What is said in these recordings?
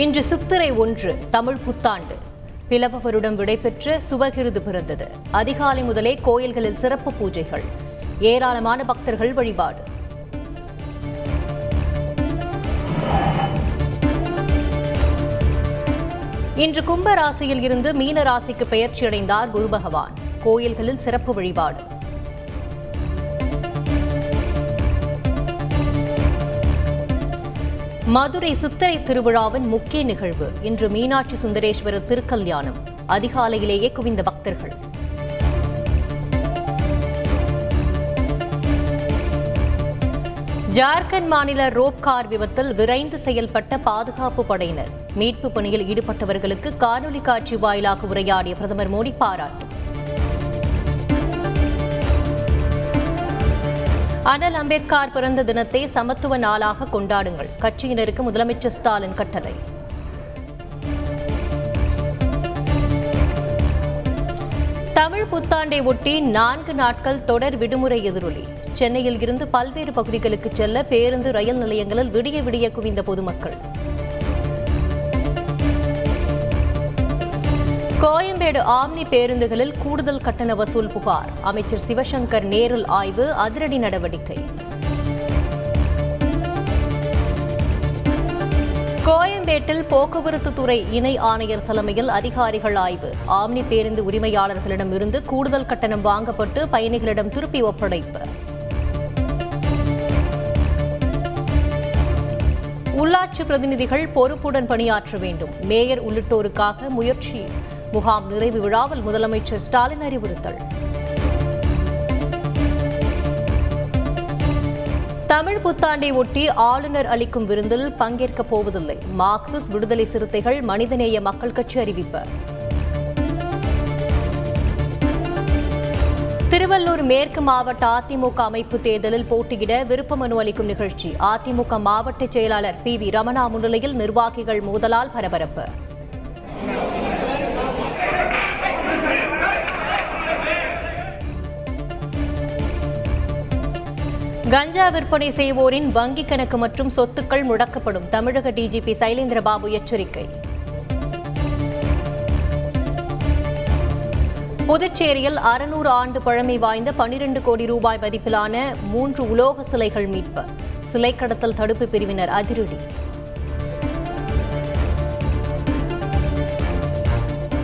இன்று சித்திரை ஒன்று தமிழ் புத்தாண்டு. பிளவ வருடம் விடைபெற்று சுபகிருது பிறந்தது. அதிகாலை முதலே கோயில்களில் சிறப்பு பூஜைகள். ஏராளமான பக்தர்கள் வழிபாடு. இன்று கும்ப ராசியில் இருந்து மீன ராசிக்கு பெயர்ச்சியடைந்தார் குரு பகவான். கோயில்களில் சிறப்பு வழிபாடு. மதுரை சித்திரை திருவிழாவின் முக்கிய நிகழ்வு. இன்று மீனாட்சி சுந்தரேஸ்வரர் திருக்கல்யாணம். அதிகாலையிலேயே குவிந்த பக்தர்கள். ஜார்க்கண்ட் மாநில ரோப் கார் விபத்தில் விரைந்து செயல்பட்ட பாதுகாப்பு படையினர். மீட்பு பணியில் ஈடுபட்டவர்களுக்கு காணொலி காட்சி வாயிலாக உரையாடிய பிரதமர் மோடி பாராட்டு. அனல் அம்பேத்கர் பிறந்த தினத்தை சமத்துவ நாளாக கொண்டாடுங்கள். கட்சியினருக்கு முதலமைச்சர் ஸ்டாலின் கட்டளை. தமிழ் புத்தாண்டை ஒட்டி நான்கு நாட்கள் தொடர் விடுமுறை எதிரொலி. சென்னையில் இருந்து பல்வேறு பகுதிகளுக்கு செல்ல பேருந்து ரயில் நிலையங்களில் விடிய விடிய குவிந்த பொதுமக்கள். கோயம்பேடு ஆம்னி பேருந்துகளில் கூடுதல் கட்டண வசூல் புகார். அமைச்சர் சிவசங்கர் நேரில் ஆய்வு அதிரடி நடவடிக்கை. கோயம்பேட்டில் போக்குவரத்து துறை இணை ஆணையர் தலைமையில் அதிகாரிகள் ஆய்வு. ஆம்னி பேருந்து உரிமையாளர்களிடம் இருந்து கூடுதல் கட்டணம் வாங்கப்பட்டு பயணிகளிடம் திருப்பி ஒப்படைப்பு. உள்ளாட்சி பிரதிநிதிகள் பொறுப்புடன் பணியாற்ற வேண்டும். மேயர் உள்ளிட்டோருக்காக முயற்சி. முகாம் நிறைவு விழாவில் முதலமைச்சர் ஸ்டாலின் அறிவுறுத்தல். தமிழ் புத்தாண்டை ஒட்டி ஆளுநர் அளிக்கும் விருந்தில் பங்கேற்கப் போவதில்லை. மார்க்சிஸ்ட் விடுதலை சிறுத்தைகள் மனிதநேய மக்கள் கட்சி அறிவிப்பு. திருவள்ளூர் மேற்கு மாவட்ட அதிமுக அமைப்பு தேர்தலில் போட்டியிட விருப்ப மனு அளிக்கும் நிகழ்ச்சி. அதிமுக மாவட்ட செயலாளர் பி. வி. ரமணா முன்னிலையில் நிர்வாகிகள் மோதலால் பரபரப்பு. கஞ்சா விற்பனை செய்வோரின் வங்கிக் கணக்கு மற்றும் சொத்துக்கள் முடக்கப்படும். தமிழக டிஜிபி சைலேந்திரபாபு எச்சரிக்கை. புதுச்சேரியில் அறுநூறு ஆண்டு பழமை வாய்ந்த பனிரெண்டு கோடி ரூபாய் மதிப்பிலான மூன்று உலோக சிலைகள் மீட்பு. சிலை கடத்தல் தடுப்பு பிரிவினர் அதிரடி.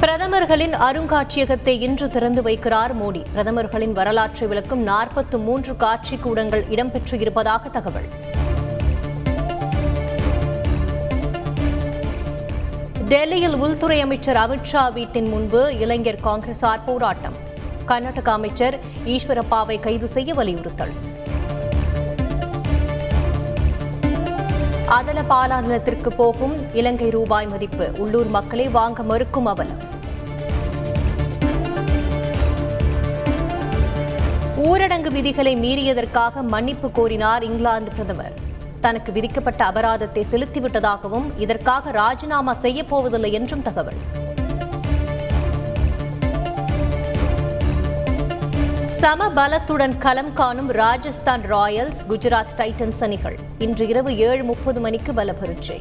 பிரதமர்களின் அருங்காட்சியகத்தை இன்று திறந்து வைக்கிறார் மோடி. பிரதமர்களின் வரலாற்றை விளக்கும் நாற்பத்து மூன்று காட்சி கூடங்கள் இடம்பெற்று இருப்பதாக தகவல். டெல்லியில் உள்துறை அமைச்சர் அமித்ஷா வீட்டின் முன்பு இளைஞர் காங்கிரசார் போராட்டம். கர்நாடக அமைச்சர் ஈஸ்வரப்பாவை கைது செய்ய வலியுறுத்தல். அதல பாலாநிலத்திற்கு போகும் இலங்கை ரூபாய் மதிப்பு உள்ளூர் மக்களை வாங்க மறுக்கும் அவலம். ஊரடங்கு விதிகளை மீறியதற்காக மன்னிப்பு கோரினார் இங்கிலாந்து பிரதமர். தனக்கு விதிக்கப்பட்ட அபராதத்தை செலுத்திவிட்டதாகவும் இதற்காக ராஜினாமா செய்யப் போவதில்லை என்றும் தகவல். சம பலத்துடன் களம் காணும் ராஜஸ்தான் ராயல்ஸ் குஜராத் டைட்டன்ஸ் அணிகள் இன்று இரவு ஏழு முப்பது மணிக்கு பலபரீட்சை